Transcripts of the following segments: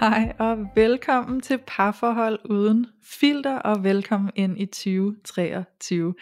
Hej og velkommen til Parforhold Uden Filter og velkommen ind i 2023.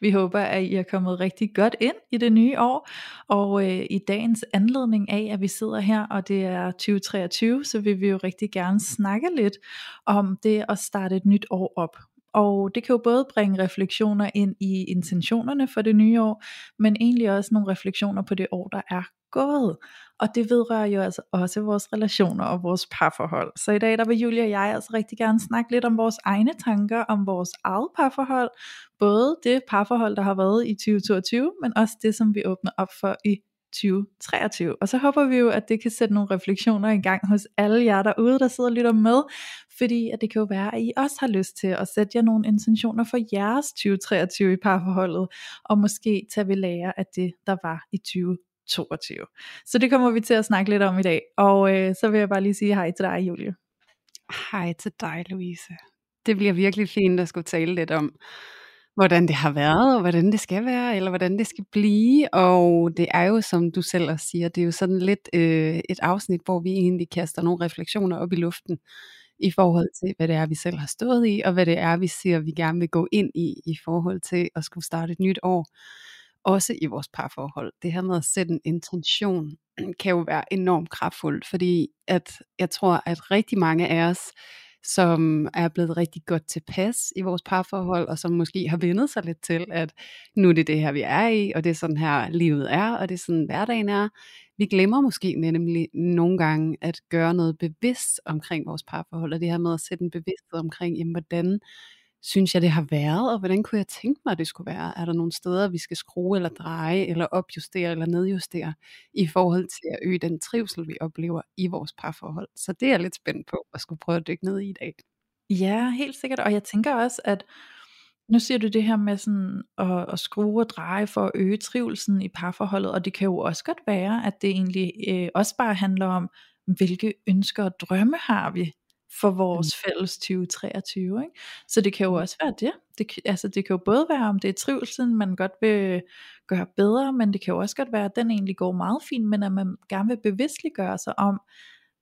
Vi håber, at I er kommet rigtig godt ind i det nye år, og øh, i dagens anledning af, at vi sidder her, og det er 2023, så vil vi jo rigtig gerne snakke lidt om det at starte et nyt år op. Og det kan jo både bringe refleksioner ind i intentionerne for det nye år, men egentlig også nogle refleksioner på det år, der er gået. Og det vedrører jo altså også vores relationer og vores parforhold. Så i dag der vil Julia og jeg altså rigtig gerne snakke lidt om vores egne tanker om vores eget parforhold. Både det parforhold, der har været i 2022, men også det, som vi åbner op for i 2023. Og så håber vi jo, at det kan sætte nogle refleksioner i gang hos alle jer derude, der sidder og lytter med, fordi at det kan jo være, at I også har lyst til at sætte jer nogle intentioner for jeres 2023 i parforholdet, og måske tage ved lære af det, der var i 2022. Så det kommer vi til at snakke lidt om i dag, og øh, så vil jeg bare lige sige hej til dig, Julie. Hej til dig, Louise. Det bliver virkelig fint at skulle tale lidt om, hvordan det har været, og hvordan det skal være, eller hvordan det skal blive. Og det er jo, som du selv også siger, det er jo sådan lidt øh, et afsnit, hvor vi egentlig kaster nogle refleksioner op i luften, i forhold til, hvad det er, vi selv har stået i, og hvad det er, vi siger, vi gerne vil gå ind i, i forhold til at skulle starte et nyt år. Også i vores parforhold. Det her med at sætte en intention, kan jo være enormt kraftfuldt, fordi at jeg tror, at rigtig mange af os, som er blevet rigtig godt tilpas i vores parforhold, og som måske har vendet sig lidt til, at nu er det det her, vi er i, og det er sådan her, livet er, og det er sådan, hverdagen er. Vi glemmer måske nemlig nogle gange at gøre noget bevidst omkring vores parforhold, og det her med at sætte en bevidsthed omkring, jamen, hvordan synes jeg, det har været, og hvordan kunne jeg tænke mig, at det skulle være? Er der nogle steder, vi skal skrue eller dreje, eller opjustere eller nedjustere, i forhold til at øge den trivsel, vi oplever i vores parforhold? Så det er jeg lidt spændt på, at skulle prøve at dykke ned i i dag. Ja, helt sikkert. Og jeg tænker også, at nu siger du det her med sådan at, at skrue og dreje for at øge trivelsen i parforholdet, og det kan jo også godt være, at det egentlig øh, også bare handler om, hvilke ønsker og drømme har vi for vores Mm. fælles 2023. Ikke? Så det kan jo også være det. Det, altså, det kan jo både være, om det er trivselen, man godt vil gøre bedre, men det kan jo også godt være, at den egentlig går meget fint, men at man gerne vil bevidstliggøre sig om,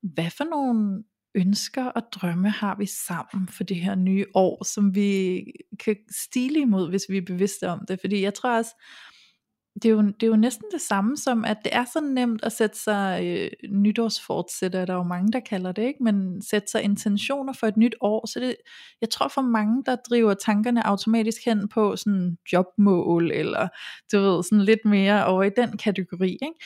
hvad for nogle ønsker og drømme har vi sammen for det her nye år, som vi kan stile imod, hvis vi er bevidste om det. Fordi jeg tror også, det er, jo, det er jo næsten det samme som, at det er så nemt at sætte sig øh, nytårsfortsætter, der er jo mange, der kalder det, ikke? men sætte sig intentioner for et nyt år. Så det, jeg tror for mange, der driver tankerne automatisk hen på sådan jobmål, eller du ved, sådan lidt mere over i den kategori. Ikke?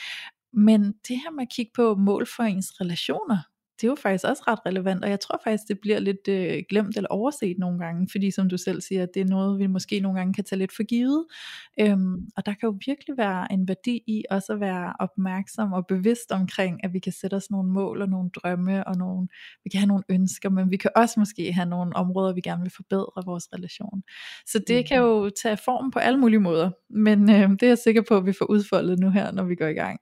Men det her med at kigge på mål for ens relationer, det er jo faktisk også ret relevant, og jeg tror faktisk, det bliver lidt øh, glemt eller overset nogle gange, fordi som du selv siger, det er noget, vi måske nogle gange kan tage lidt for givet. Øhm, og der kan jo virkelig være en værdi i også at være opmærksom og bevidst omkring, at vi kan sætte os nogle mål og nogle drømme, og nogle, vi kan have nogle ønsker, men vi kan også måske have nogle områder, vi gerne vil forbedre vores relation. Så det kan jo tage form på alle mulige måder, men øh, det er jeg sikker på, at vi får udfoldet nu her, når vi går i gang.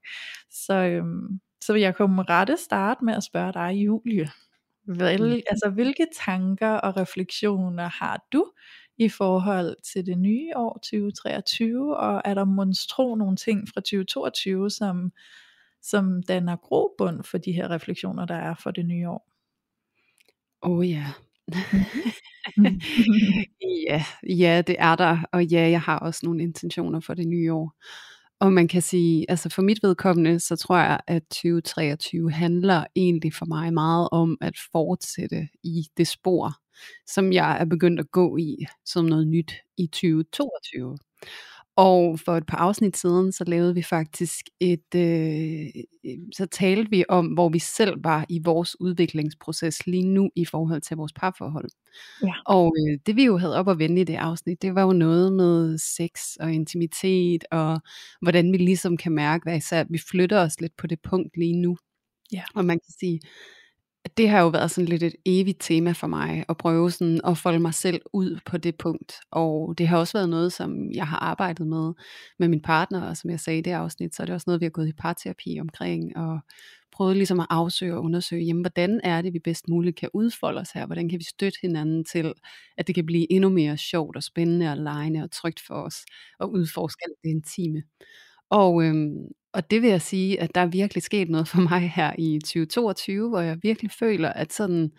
Så, øhm, så vil jeg komme rette starte med at spørge dig, Julie. Vel, Mm. altså, hvilke tanker og refleksioner har du i forhold til det nye år 2023, og er der monstro nogle ting fra 2022, som, som danner grobund for de her refleksioner, der er for det nye år? Åh oh, ja. Mhm. ja, ja, det er der, og ja, jeg har også nogle intentioner for det nye år. Og man kan sige, altså for mit vedkommende, så tror jeg, at 2023 handler egentlig for mig meget om at fortsætte i det spor, som jeg er begyndt at gå i som noget nyt i 2022. Og for et par afsnit siden, så lavede vi faktisk et, øh, så talte vi om, hvor vi selv var i vores udviklingsproces lige nu i forhold til vores parforhold. Ja. Og øh, det vi jo havde op at vende i det afsnit, det var jo noget med sex og intimitet, og hvordan vi ligesom kan mærke, hvad især vi flytter os lidt på det punkt lige nu. Ja. Og man kan sige, det har jo været sådan lidt et evigt tema for mig, at prøve sådan at folde mig selv ud på det punkt. Og det har også været noget, som jeg har arbejdet med med min partner, og som jeg sagde i det afsnit, så er det også noget, vi har gået i parterapi omkring, og prøvet ligesom at afsøge og undersøge, jamen, hvordan er det, vi bedst muligt kan udfolde os her? Hvordan kan vi støtte hinanden til, at det kan blive endnu mere sjovt og spændende og lejende og trygt for os, og udforske alt det intime. Og, øhm, og det vil jeg sige, at der er virkelig sket noget for mig her i 2022, hvor jeg virkelig føler, at sådan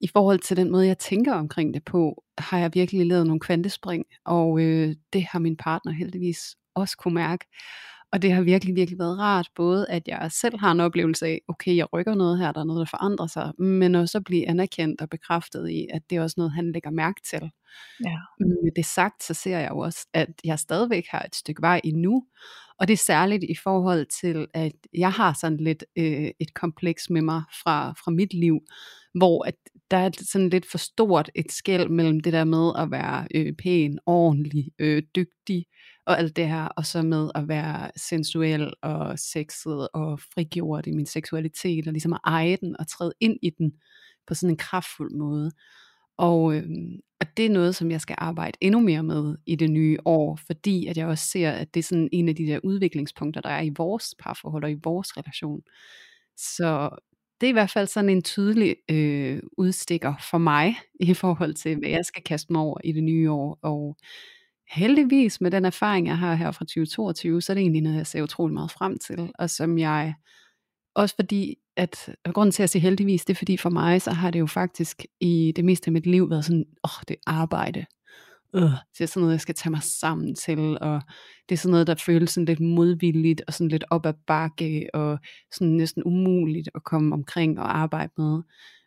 i forhold til den måde, jeg tænker omkring det på, har jeg virkelig lavet nogle kvantespring, og øh, det har min partner heldigvis også kunne mærke. Og det har virkelig, virkelig været rart, både at jeg selv har en oplevelse af, okay, jeg rykker noget her, der er noget, der forandrer sig, men også at blive anerkendt og bekræftet i, at det er også noget, han lægger mærke til. Ja. Med det sagt, så ser jeg jo også, at jeg stadigvæk har et stykke vej endnu, og det er særligt i forhold til, at jeg har sådan lidt øh, et kompleks med mig fra, fra mit liv, hvor at der er sådan lidt for stort et skæld mellem det der med at være øh, pæn, ordentlig, øh, dygtig og alt det her, og så med at være sensuel og sexet og frigjort i min seksualitet, og ligesom at eje den og træde ind i den på sådan en kraftfuld måde. Og, øh, og det er noget, som jeg skal arbejde endnu mere med i det nye år, fordi at jeg også ser, at det er sådan en af de der udviklingspunkter, der er i vores parforhold og i vores relation. Så det er i hvert fald sådan en tydelig øh, udstikker for mig, i forhold til, hvad jeg skal kaste mig over i det nye år. Og heldigvis med den erfaring, jeg har her fra 2022, så er det egentlig noget, jeg ser utrolig meget frem til, og som jeg, også fordi, at og grunden til at sige heldigvis, det er fordi for mig, så har det jo faktisk i det meste af mit liv været sådan, åh, oh, det er arbejde. Øh, det er sådan noget, jeg skal tage mig sammen til, og det er sådan noget, der føles sådan lidt modvilligt, og sådan lidt op ad bakke, og sådan næsten umuligt at komme omkring og arbejde med.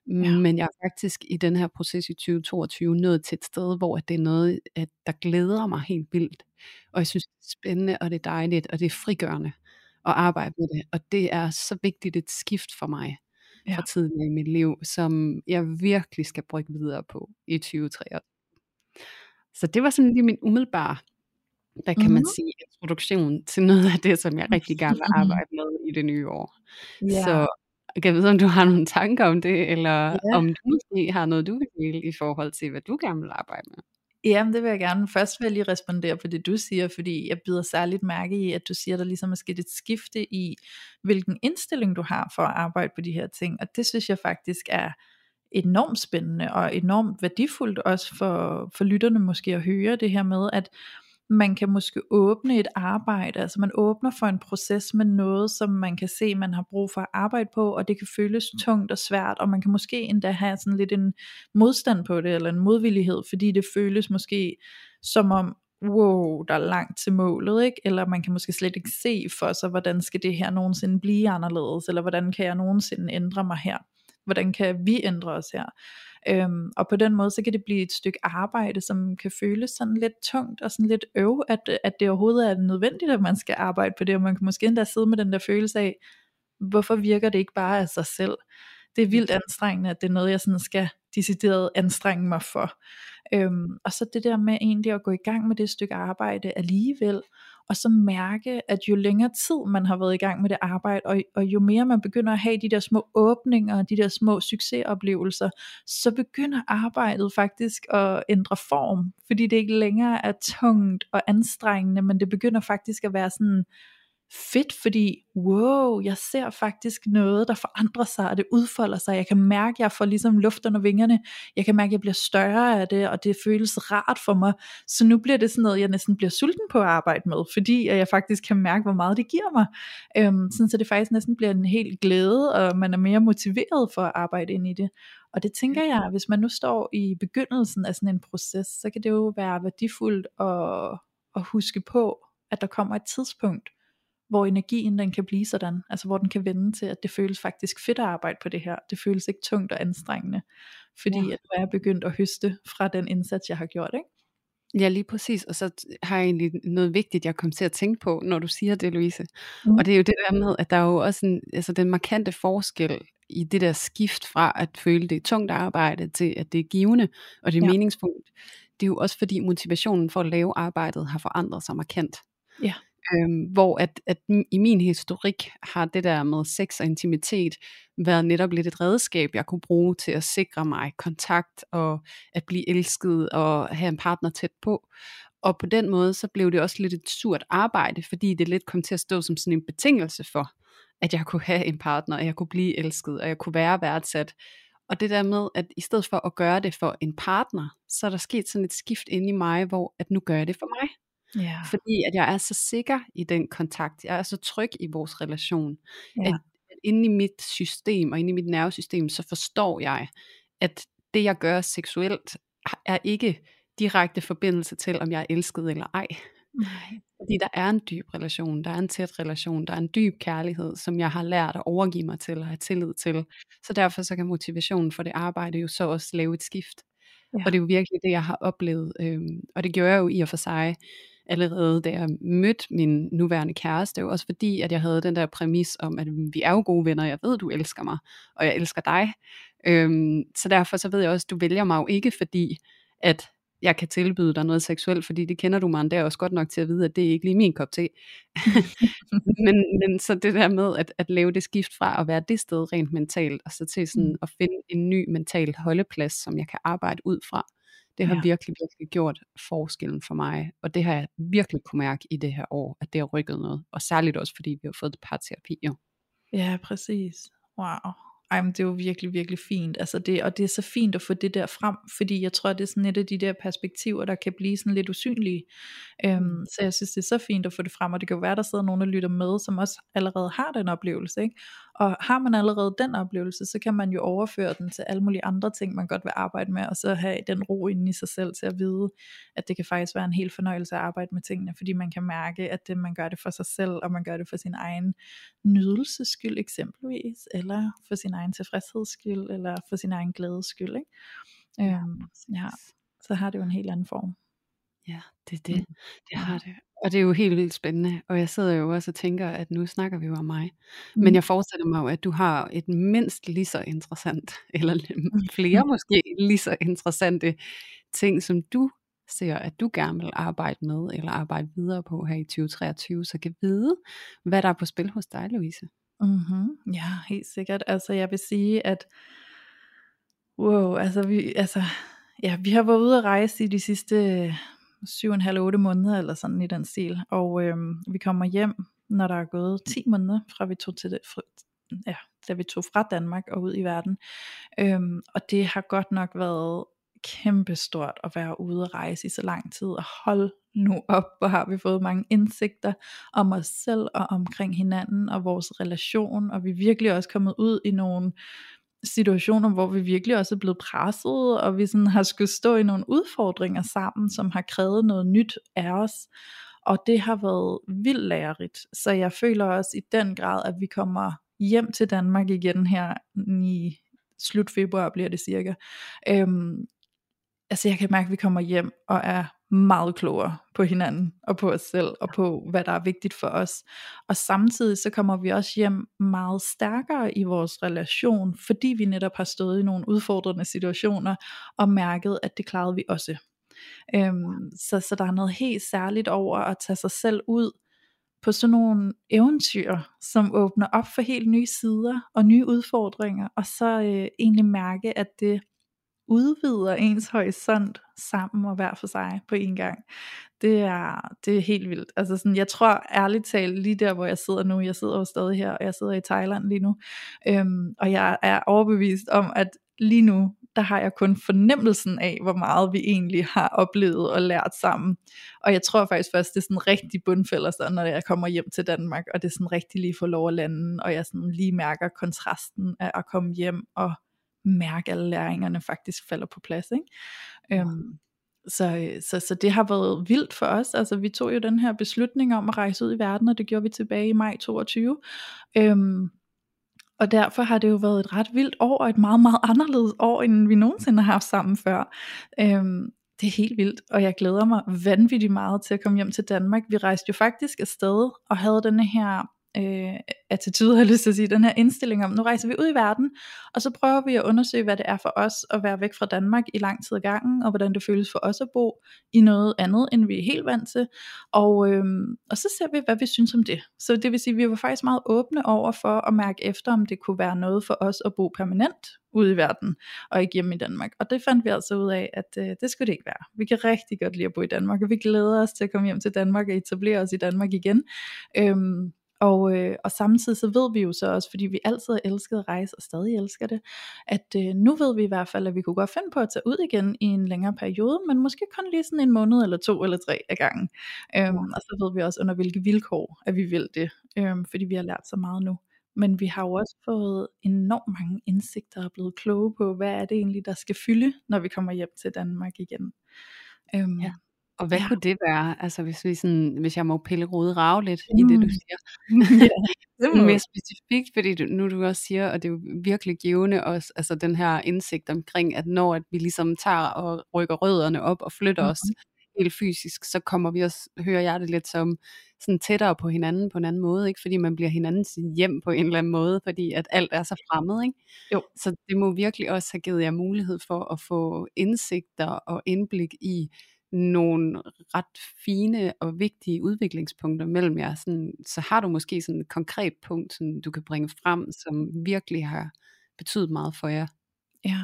Ja. Men jeg er faktisk i den her proces i 2022 nået til et sted, hvor det er noget, at der glæder mig helt vildt. Og jeg synes, det er spændende, og det er dejligt, og det er frigørende at arbejde med det. Og det er så vigtigt et skift for mig Ja. fra tiden i mit liv, som jeg virkelig skal brygge videre på i 2023. Så det var sådan lige min umiddelbare, hvad kan man Mhm. sige, introduktion til noget af det, som jeg rigtig gerne vil arbejde med i det nye år. Ja. Så jeg vide, om du har nogle tanker om det, eller Ja. om du måske har noget, du vil dele i forhold til, hvad du gerne vil arbejde med. Jamen det vil jeg gerne. Først vil jeg lige respondere på det du siger, fordi jeg bider særligt mærke i, at du siger, at der ligesom er sket et skifte i, hvilken indstilling du har for at arbejde på de her ting. Og det synes jeg faktisk er enormt spændende og enormt værdifuldt også for, for lytterne måske at høre det her med, at man kan måske åbne et arbejde, altså man åbner for en proces med noget, som man kan se, man har brug for at arbejde på, og det kan føles tungt og svært, og man kan måske endda have sådan lidt en modstand på det, eller en modvillighed, fordi det føles måske som om, wow, der er langt til målet, ikke? eller man kan måske slet ikke se for sig, hvordan skal det her nogensinde blive anderledes, eller hvordan kan jeg nogensinde ændre mig her, hvordan kan vi ændre os her, Øhm, og på den måde, så kan det blive et stykke arbejde, som kan føles sådan lidt tungt og sådan lidt øv, at, at det overhovedet er nødvendigt, at man skal arbejde på det, og man kan måske endda sidde med den der følelse af, hvorfor virker det ikke bare af sig selv? Det er vildt anstrengende, at det er noget, jeg sådan skal decideret anstrenge mig for. Øhm, og så det der med egentlig at gå i gang med det stykke arbejde alligevel, og så mærke, at jo længere tid man har været i gang med det arbejde, og, og jo mere man begynder at have de der små åbninger, de der små succesoplevelser, så begynder arbejdet faktisk at ændre form, fordi det ikke længere er tungt og anstrengende, men det begynder faktisk at være sådan fedt, fordi wow, jeg ser faktisk noget, der forandrer sig, og det udfolder sig. Jeg kan mærke, at jeg får ligesom luft under vingerne. Jeg kan mærke, at jeg bliver større af det, og det føles rart for mig. Så nu bliver det sådan noget, jeg næsten bliver sulten på at arbejde med, fordi jeg faktisk kan mærke, hvor meget det giver mig. Øhm, sådan så det faktisk næsten bliver en helt glæde, og man er mere motiveret for at arbejde ind i det. Og det tænker jeg, hvis man nu står i begyndelsen af sådan en proces, så kan det jo være værdifuldt at, at huske på, at der kommer et tidspunkt, hvor energien den kan blive sådan, altså hvor den kan vende til, at det føles faktisk fedt at arbejde på det her, det føles ikke tungt og anstrengende, fordi Ja. at nu er jeg begyndt at høste fra den indsats, jeg har gjort, ikke? Ja, lige præcis. Og så har jeg egentlig noget vigtigt, jeg kom til at tænke på, når du siger det, Louise. Mm. Og det er jo det der med, at der er jo også en, altså den markante forskel i det der skift fra at føle, det er tungt arbejde, til at det er givende, og det er Ja. meningsfuldt. Det er jo også fordi motivationen for at lave arbejdet har forandret sig markant. Ja. Øhm, hvor at, at i min historik har det der med sex og intimitet været netop lidt et redskab, jeg kunne bruge til at sikre mig kontakt og at blive elsket og have en partner tæt på. Og på den måde, så blev det også lidt et surt arbejde, fordi det lidt kom til at stå som sådan en betingelse for, at jeg kunne have en partner, at jeg kunne blive elsket, og jeg kunne være værdsat. Og det der med, at i stedet for at gøre det for en partner, så er der sket sådan et skift inde i mig, hvor at nu gør jeg det for mig. Ja. Fordi at jeg er så sikker i den kontakt, jeg er så tryg i vores relation, Ja. at, at inde i mit system og inde i mit nervesystem, så forstår jeg, at det jeg gør seksuelt, er ikke direkte forbindelse til, om jeg er elsket eller ej. Nej. Fordi der er en dyb relation, der er en tæt relation, der er en dyb kærlighed, som jeg har lært at overgive mig til og have tillid til. Så derfor så kan motivationen for det arbejde jo så også lave et skift. Ja. Og det er jo virkelig det, jeg har oplevet. Øhm, og det gjorde jeg jo i og for sig allerede, da jeg mødte min nuværende kæreste. Jo også fordi, at jeg havde den der præmis om, at vi er jo gode venner, jeg ved, du elsker mig, og jeg elsker dig. Øhm, så derfor så ved jeg også, du vælger mig jo ikke, fordi at jeg kan tilbyde dig noget seksuelt, fordi det kender du mig endda også godt nok til at vide, at det ikke lige min kop te. men, men så det der med at, at lave det skift fra at være det sted rent mentalt, og så til sådan Mm. at finde en ny mental holdeplads, som jeg kan arbejde ud fra, det har Ja. virkelig, virkelig gjort forskellen for mig. Og det har jeg virkelig kunne mærke i det her år, at det har rykket noget. Og særligt også, fordi vi har fået parterapi jo. Ja, præcis. Wow. Ej, men det er jo virkelig, virkelig fint. Altså det, og det er så fint at få det der frem, fordi jeg tror, det er sådan et af de der perspektiver, der kan blive sådan lidt usynlige. Øhm, så jeg synes, det er så fint at få det frem, og det kan jo være, der sidder nogen, der lytter med, som også allerede har den oplevelse. Ikke? Og har man allerede den oplevelse, så kan man jo overføre den til alle mulige andre ting, man godt vil arbejde med, og så have den ro inde i sig selv til at vide, at det kan faktisk være en hel fornøjelse at arbejde med tingene, fordi man kan mærke, at det, man gør det for sig selv, og man gør det for sin egen nydelses skyld eksempelvis, eller for sin egen tilfredsheds skyld, eller for sin egen glædes skyld. Ikke? Øhm, ja, så har det jo en helt anden form. Ja, det er det. Mm. Det har det. Og det er jo helt vildt spændende. Og jeg sidder jo også og tænker, at nu snakker vi jo om mig. Men jeg forestiller mig jo, at du har et mindst lige så interessant, eller flere måske lige så interessante ting, som du ser, at du gerne vil arbejde med, eller arbejde videre på her i 2023, så kan vide, hvad der er på spil hos dig, Louise. Mm-hmm. Ja, helt sikkert. Altså jeg vil sige, at wow, altså vi, altså, ja, vi har været ude at rejse i de sidste syv og en halv, otte måneder, eller sådan i den stil, og øhm, vi kommer hjem, når der er gået 10 måneder, fra vi tog til det, fra, ja, da vi tog fra Danmark og ud i verden, øhm, og det har godt nok været kæmpestort at være ude at rejse i så lang tid, og hold nu op, hvor har vi fået mange indsigter om os selv og omkring hinanden og vores relation, og vi er virkelig også kommet ud i nogle situationer, hvor vi virkelig også er blevet presset, og vi sådan har skulle stå i nogle udfordringer sammen, som har krævet noget nyt af os, og det har været vildt lærerigt, så jeg føler også i den grad, at vi kommer hjem til Danmark igen her i slut februar bliver det cirka. Øhm, altså jeg kan mærke, at vi kommer hjem og er meget klogere på hinanden og på os selv og på hvad der er vigtigt for os. Og samtidig så kommer vi også hjem meget stærkere i vores relation, fordi vi netop har stået i nogle udfordrende situationer og mærket, at det klarede vi også. Øhm, så, så der er noget helt særligt over at tage sig selv ud på sådan nogle eventyr, som åbner op for helt nye sider og nye udfordringer, og så øh, egentlig mærke, at det udvider ens horisont sammen og hver for sig på en gang. Det er, det er helt vildt. Altså sådan, jeg tror ærligt talt, lige der hvor jeg sidder nu, jeg sidder jo stadig her, og jeg sidder i Thailand lige nu, øhm, og jeg er overbevist om, at lige nu, der har jeg kun fornemmelsen af, hvor meget vi egentlig har oplevet og lært sammen. Og jeg tror faktisk først, det er sådan rigtig bundfælder sig, når jeg kommer hjem til Danmark, og det er sådan rigtig lige for lov at lande, og jeg sådan lige mærker kontrasten af at komme hjem og mærke, alle læringerne faktisk falder på plads. Ikke? Øhm, så, så, så det har været vildt for os. Altså vi tog jo den her beslutning om at rejse ud i verden, og det gjorde vi tilbage i maj 22. Øhm, og derfor har det jo været et ret vildt år, og et meget, meget anderledes år, end vi nogensinde har haft sammen før. Øhm, Det er helt vildt, og jeg glæder mig vanvittigt meget til at komme hjem til Danmark. Vi rejste jo faktisk afsted og havde denne her øh, attitude, har jeg lyst til at sige, den her indstilling om, nu rejser vi ud i verden, og så prøver vi at undersøge, hvad det er for os at være væk fra Danmark i lang tid ad gangen, og hvordan det føles for os at bo i noget andet, end vi er helt vant til, og, øh, og så ser vi, hvad vi synes om det. Så det vil sige, at vi var faktisk meget åbne over for at mærke efter, om det kunne være noget for os at bo permanent ude i verden, og ikke hjemme i Danmark. Og det fandt vi altså ud af, at øh, det skulle det ikke være. Vi kan rigtig godt lide at bo i Danmark, og vi glæder os til at komme hjem til Danmark og etablere os i Danmark igen. Øhm, og, øh, og samtidig så ved vi jo så også, fordi vi altid har elsket at rejse og stadig elsker det, at øh, nu ved vi i hvert fald, at vi kunne godt finde på at tage ud igen i en længere periode, men måske kun lige sådan en måned eller to eller tre af gangen. Øhm, og så ved vi også under hvilke vilkår, at vi vil det, øhm, fordi vi har lært så meget nu. Men vi har jo også fået enormt mange indsigter og blevet kloge på, hvad er det egentlig, der skal fylde, når vi kommer hjem til Danmark igen. Øhm, ja. Og hvad ja. kunne det være, altså hvis, vi sådan, hvis jeg må pille rode rave lidt mm. i det, du mm. siger. ja, det mere specifikt, fordi du, nu du også siger, og det er jo virkelig givende også, altså den her indsigt omkring, at når at vi ligesom tager og rykker rødderne op og flytter mm-hmm. os helt fysisk, så kommer vi også, hører jeg det lidt som, sådan tættere på hinanden på en anden måde, ikke? fordi man bliver hinandens hjem på en eller anden måde, fordi at alt er så fremmed. Ikke? Jo. Så det må virkelig også have givet jer mulighed for at få indsigter og indblik i nogle ret fine og vigtige udviklingspunkter mellem jer, sådan, så har du måske sådan et konkret punkt, som du kan bringe frem, som virkelig har betydet meget for jer. Ja,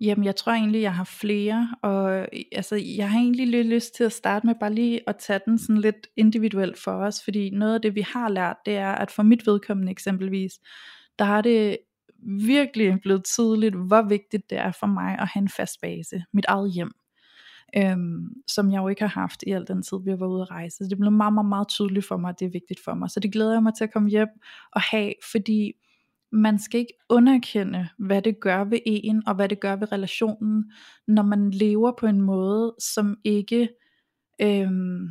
Jamen, jeg tror egentlig, jeg har flere, og altså, jeg har egentlig lidt lyst til at starte med bare lige at tage den sådan lidt individuelt for os, fordi noget af det, vi har lært, det er, at for mit vedkommende eksempelvis, der har det virkelig blevet tydeligt, hvor vigtigt det er for mig at have en fast base, mit eget hjem øhm, som jeg jo ikke har haft i al den tid, vi var ude at rejse. Så det blev meget, meget, meget tydeligt for mig, at det er vigtigt for mig. Så det glæder jeg mig til at komme hjem og have, fordi man skal ikke underkende, hvad det gør ved en, og hvad det gør ved relationen, når man lever på en måde, som ikke øhm,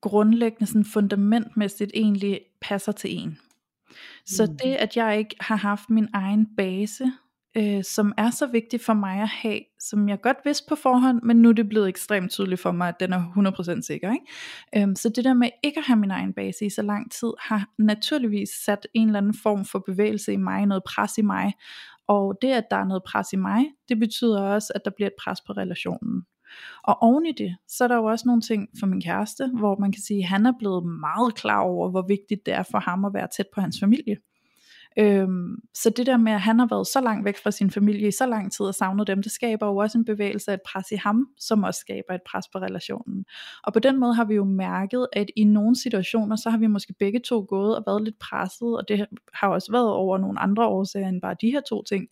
grundlæggende sådan fundamentmæssigt egentlig passer til en. Så mm. det, at jeg ikke har haft min egen base, øh, som er så vigtig for mig at have, som jeg godt vidste på forhånd, men nu er det blevet ekstremt tydeligt for mig, at den er 100% sikker. Ikke? Øhm, så det der med ikke at have min egen base i så lang tid, har naturligvis sat en eller anden form for bevægelse i mig, noget pres i mig, og det at der er noget pres i mig, det betyder også, at der bliver et pres på relationen. Og oven i det, så er der jo også nogle ting for min kæreste, hvor man kan sige, at han er blevet meget klar over, hvor vigtigt det er for ham at være tæt på hans familie. Øhm, så det der med, at han har været så langt væk fra sin familie i så lang tid og savnet dem, det skaber jo også en bevægelse af et pres i ham, som også skaber et pres på relationen. Og på den måde har vi jo mærket, at i nogle situationer, så har vi måske begge to gået og været lidt presset, og det har også været over nogle andre årsager end bare de her to ting.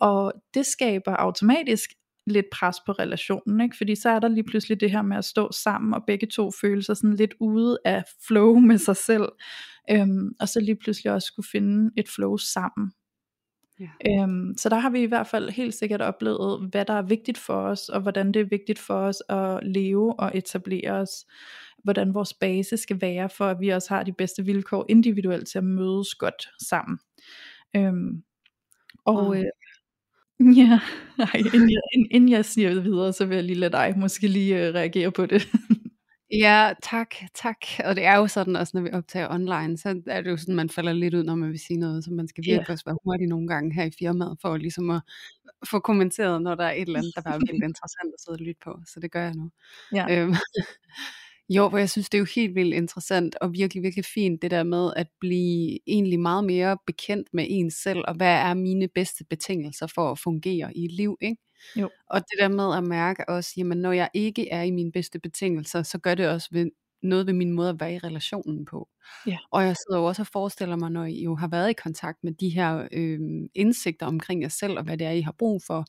Og det skaber automatisk lidt pres på relationen, ikke? fordi så er der lige pludselig det her med at stå sammen, og begge to føle sig sådan lidt ude af flow med sig selv, øhm, og så lige pludselig også skulle finde et flow sammen. Ja. Øhm, så der har vi i hvert fald helt sikkert oplevet, hvad der er vigtigt for os, og hvordan det er vigtigt for os at leve og etablere os, hvordan vores base skal være, for at vi også har de bedste vilkår individuelt til at mødes godt sammen. Øhm, og, øh, Ja, nej, inden jeg, inden jeg siger det videre, så vil jeg lige lade dig måske lige uh, reagere på det. ja, tak, tak. Og det er jo sådan også, når vi optager online, så er det jo sådan, man falder lidt ud, når man vil sige noget, så man skal virkelig yeah. også være hurtig nogle gange her i firmaet, for ligesom at få kommenteret, når der er et eller andet, der er vildt interessant at sidde og lytte på. Så det gør jeg nu. Ja. Øhm, jo, for jeg synes, det er jo helt vildt interessant og virkelig, virkelig fint, det der med at blive egentlig meget mere bekendt med en selv, og hvad er mine bedste betingelser for at fungere i et liv, ikke? Jo. Og det der med at mærke også, jamen når jeg ikke er i mine bedste betingelser, så gør det også ved, noget ved min måde at være i relationen på. Ja. Og jeg sidder jo også og forestiller mig, når I jo har været i kontakt med de her øh, indsigter omkring jer selv, og hvad det er, I har brug for,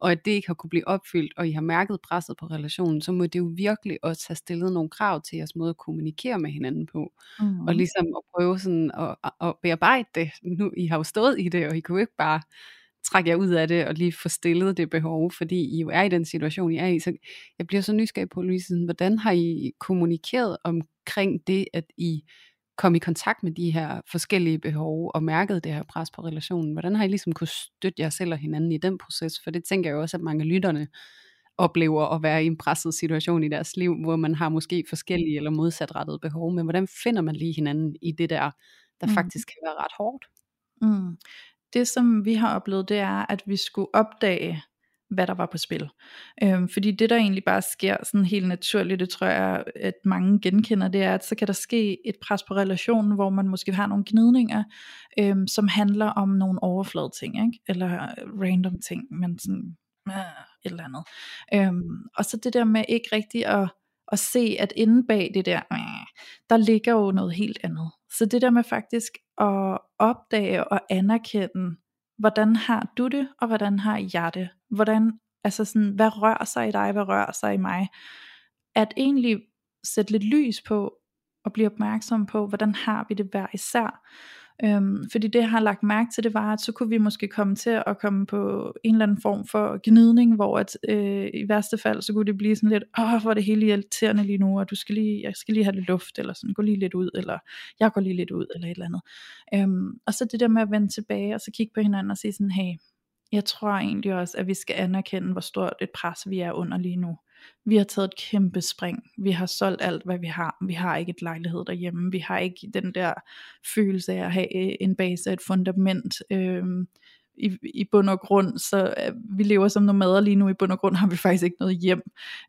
og at det ikke har kunne blive opfyldt, og I har mærket presset på relationen, så må det jo virkelig også have stillet nogle krav til jeres måde at kommunikere med hinanden på. Mm. Og mm-hmm. ligesom at prøve sådan at, at bearbejde det. Nu, I har jo stået i det, og I kunne ikke bare trække jer ud af det, og lige få stillet det behov, fordi I jo er i den situation, I er i. Så jeg bliver så nysgerrig på, Louise, hvordan har I kommunikeret omkring det, at I kom i kontakt med de her forskellige behov, og mærkede det her pres på relationen? Hvordan har I ligesom kunne støtte jer selv og hinanden i den proces? For det tænker jeg jo også, at mange af lytterne oplever at være i en presset situation i deres liv, hvor man har måske forskellige eller modsatrettede behov, men hvordan finder man lige hinanden i det der, der mm. faktisk kan være ret hårdt? Mm. Det som vi har oplevet, det er, at vi skulle opdage, hvad der var på spil. Øhm, fordi det der egentlig bare sker sådan helt naturligt, det tror jeg, at mange genkender, det er, at så kan der ske et pres på relationen, hvor man måske har nogle gnidninger, øhm, som handler om nogle overflade ting, ikke? eller øh, random ting, men sådan øh, et eller andet. Øhm, og så det der med ikke rigtig at, at se, at inde bag det der, øh, der ligger jo noget helt andet. Så det der med faktisk at opdage og anerkende, hvordan har du det, og hvordan har jeg det? Hvordan, altså sådan, hvad rører sig i dig, hvad rører sig i mig? At egentlig sætte lidt lys på, og blive opmærksom på, hvordan har vi det hver især. Øhm, fordi det jeg har lagt mærke til, det var, at så kunne vi måske komme til at komme på en eller anden form for gnidning, hvor at, øh, i værste fald, så kunne det blive sådan lidt, åh, hvor er det hele irriterende lige nu, og du skal lige, jeg skal lige have lidt luft, eller sådan, gå lige lidt ud, eller jeg går lige lidt ud, eller et eller andet. Øhm, og så det der med at vende tilbage, og så kigge på hinanden og sige sådan, hey, jeg tror egentlig også, at vi skal anerkende, hvor stort et pres vi er under lige nu. Vi har taget et kæmpe spring. Vi har solgt alt, hvad vi har. Vi har ikke et lejlighed derhjemme. Vi har ikke den der følelse af at have øh, en base, et fundament. Øhm, i, i bund og grund, så øh, vi lever som nomader lige nu, i bund og grund har vi faktisk ikke noget hjem.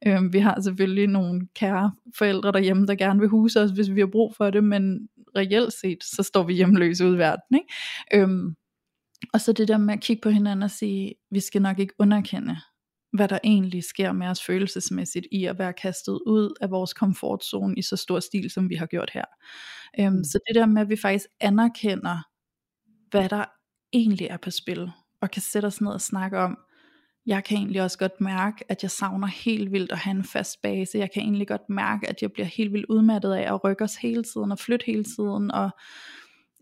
Øhm, vi har selvfølgelig nogle kære forældre derhjemme, der gerne vil huse os, hvis vi har brug for det, men reelt set, så står vi hjemløse ud i verden. Ikke? Øhm, og så det der med at kigge på hinanden og sige, vi skal nok ikke underkende, hvad der egentlig sker med os følelsesmæssigt i at være kastet ud af vores komfortzone i så stor stil, som vi har gjort her. Øhm, mm. Så det der med, at vi faktisk anerkender, hvad der egentlig er på spil, og kan sætte os ned og snakke om, jeg kan egentlig også godt mærke, at jeg savner helt vildt at have en fast base. Jeg kan egentlig godt mærke, at jeg bliver helt vildt udmattet af at rykke os hele tiden og flytte hele tiden og